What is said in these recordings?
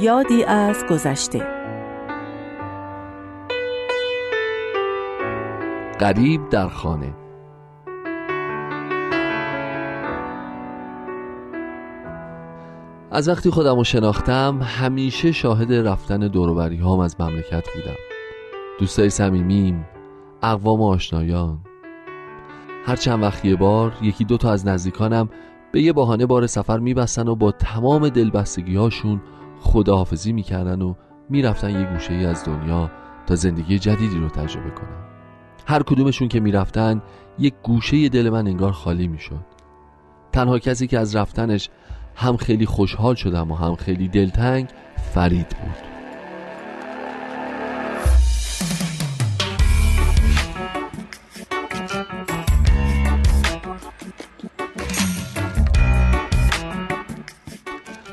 یادی از گذشته. قریب در خانه. از وقتی خودم رو شناختم همیشه شاهد رفتن دوروبری هام از مملکت بودم. دوستای صمیمیم اقوام آشنایان. هر چند وقت یه بار یکی دو تا از نزدیکانم به یه بهانه بار سفر میبستن و با تمام دلبستگی هاشون خداحافظی می‌کردن و می‌رفتن یه گوشه ای از دنیا تا زندگی جدیدی رو تجربه کنن. هر کدومشون که می‌رفتن یک گوشه دل من انگار خالی می‌شد. تنها کسی که از رفتنش هم خیلی خوشحال شدم و هم خیلی دلتنگ فرید بود.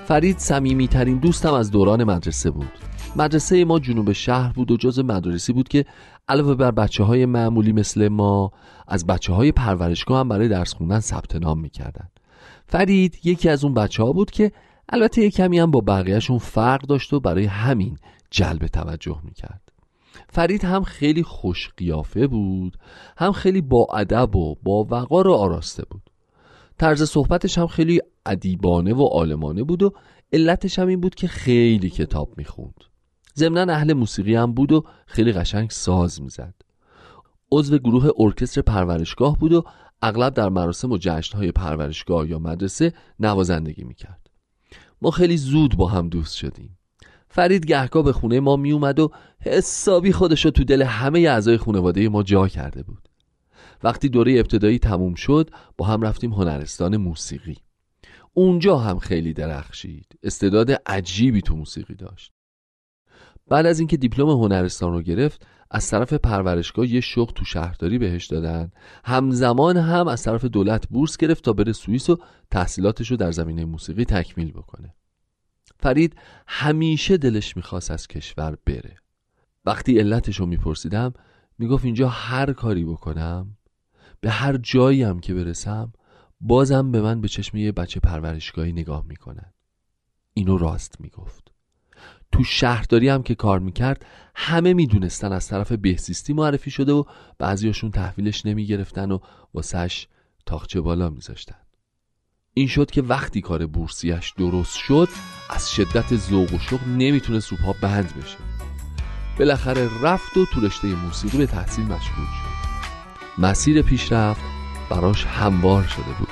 فرید ترین دوستم از دوران مدرسه بود. مدرسه ما جنوب شهر بود و جز مدرسی بود که علاوه بر بچه های معمولی مثل ما از بچه های پرورشگاه هم برای درس خوندن ثبت نام می‌کردن. فرید یکی از اون بچه ها بود که البته یه کمی هم با بقیهشون فرق داشت و برای همین جلب توجه می‌کرد. فرید هم خیلی خوش قیافه بود هم خیلی با ادب و با وقار و آراسته بود. طرز صحبتش هم خیلی ادیبانه و عالمانه بود و علتش هم این بود که خیلی کتاب می‌خوند. ضمنا اهل موسیقی هم بود و خیلی قشنگ ساز می‌زد. عضو گروه ارکستر پرورشگاه بود و اغلب در مراسم و جشنهای پرورشگاه یا مدرسه نوازندگی می‌کرد. ما خیلی زود با هم دوست شدیم. فرید گهگاه به خونه ما میومد و حسابی خودش رو تو دل همه اعضای خانواده ما جا کرده بود. وقتی دوره ابتدایی تموم شد با هم رفتیم هنرستان موسیقی. اونجا هم خیلی درخشید. استعداد عجیبی تو موسیقی داشت. بعد از اینکه دیپلم هنرستان رو گرفت از طرف پرورشگاه یه شغل تو شهرداری بهش دادن. همزمان هم از طرف دولت بورس گرفت تا بره سوئیس و تحصیلاتش رو در زمینه موسیقی تکمیل بکنه. فرید همیشه دلش می‌خواست از کشور بره. وقتی علتش رو میپرسیدم می‌گفت اینجا هر کاری بکنم به هر جایی هم که برسم بازم به من به چشم یه بچه پرورشگاهی نگاه می‌کنن اینو راست می‌گفت. تو شهرداری هم که کار می‌کرد همه می‌دونستن از طرف بهسیستی معرفی شده و بعضیاشون تحویلش نمی‌گرفتن و واسهش تاخچه بالا میذاشتن. این شد که وقتی کار بورسیش درست شد از شدت ذوق و شوق نمی‌تونه سوپا بند بشه. بالاخره رفت و تو رشته موسیقی به تحصیل مشغول شد. مسیر پیشرفت براش هموار شده بود.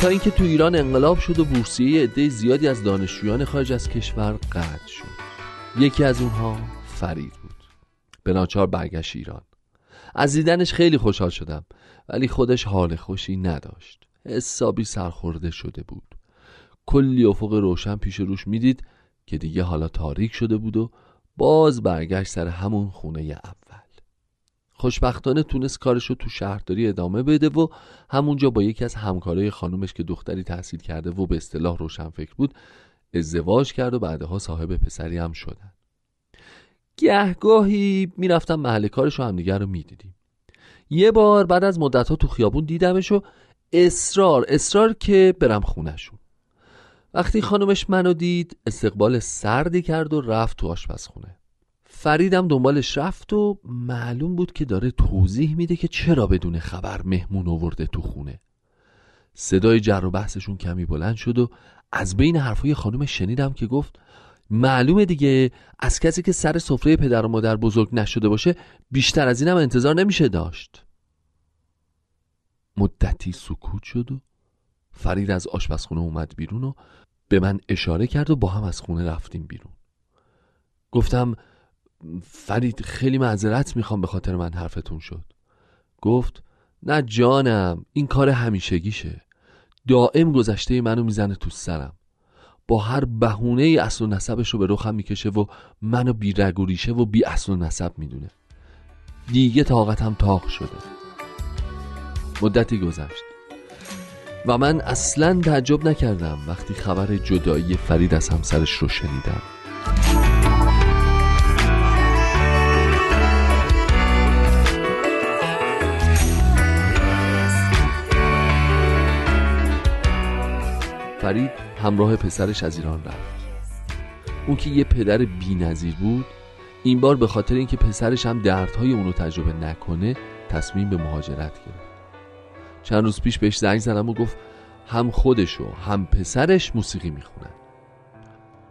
تا اینکه تو ایران انقلاب شد و بورسیه عده زیادی از دانشجویان خارج از کشور قطع شد. یکی از اونها فرید بود. به ناچار برگشت ایران. از دیدنش خیلی خوشحال شدم ولی خودش حال خوشی نداشت. حسابی سرخورده شده بود. کلی افق روشن پیش روش می‌دید که دیگه حالا تاریک شده بود و باز برگشت سر همون خونه اول. خوشبختانه تونست کارشو تو شهرداری ادامه بده و همونجا با یکی از همکارای خانومش که دختری تحصیل کرده و به اصطلاح روشن فکر بود ازدواج کرد و بعدها صاحب پسری هم شدن. گهگاهی می‌رفتم محل کارش و همدیگر رو می‌دیدیم. یه بار بعد از مدت ها تو خیابون دیدمش و اصرار اصرار که برم خونشون وقتی خانمش منو دید استقبال سردی کرد و رفت تو آشپزخونه. فریدم دنبالش رفت و معلوم بود که داره توضیح میده که چرا بدون خبر مهمون آورده تو خونه. صدای جر و بحثشون کمی بلند شد و از بین حرفای خانم شنیدم که گفت معلومه دیگه از کسی که سر سفره پدر و مادر بزرگ نشده باشه بیشتر از اینم انتظار نمیشه داشت. مدتی سکوت شد و فرید از آشپزخونه اومد بیرون و به من اشاره کرد و با هم از خونه رفتیم بیرون. گفتم فرید خیلی معذرت می‌خوام به خاطر من حرفتون شد. گفت نه جانم این کار همیشگیشه. دائم گذشته منو می‌زنه تو سرم. با هر بهونه ای اصل و نسبش رو به رخم می‌کشه و منو بی رگ و ریشه و بی اصل و نسب می‌دونه. دیگه طاقتم تاق شده. مدتی گذشت. و من اصلا تعجب نکردم وقتی خبر جدایی فرید از همسرش رو شنیدم. فرید همراه پسرش از ایران رفت. اون که یه پدر بینظیر بود این بار به خاطر اینکه پسرش هم دردهای اونو تجربه نکنه تصمیم به مهاجرت گرفت. چند روز پیش بهش زنگ زدم و گفت هم خودش و هم پسرش موسیقی می‌خونن.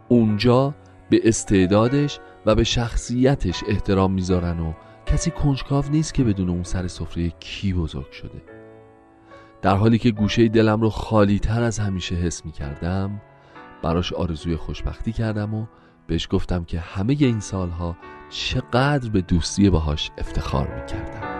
اونجا به استعدادش و به شخصیتش احترام می‌ذارن و کسی کنجکاو نیست که بدون اون سر سفره کی بزرگ شده. در حالی که گوشه دلم رو خالی تر از همیشه حس می کردم براش آرزوی خوشبختی کردم و بهش گفتم که همه این سالها چقدر به دوستی باهاش افتخار می کردم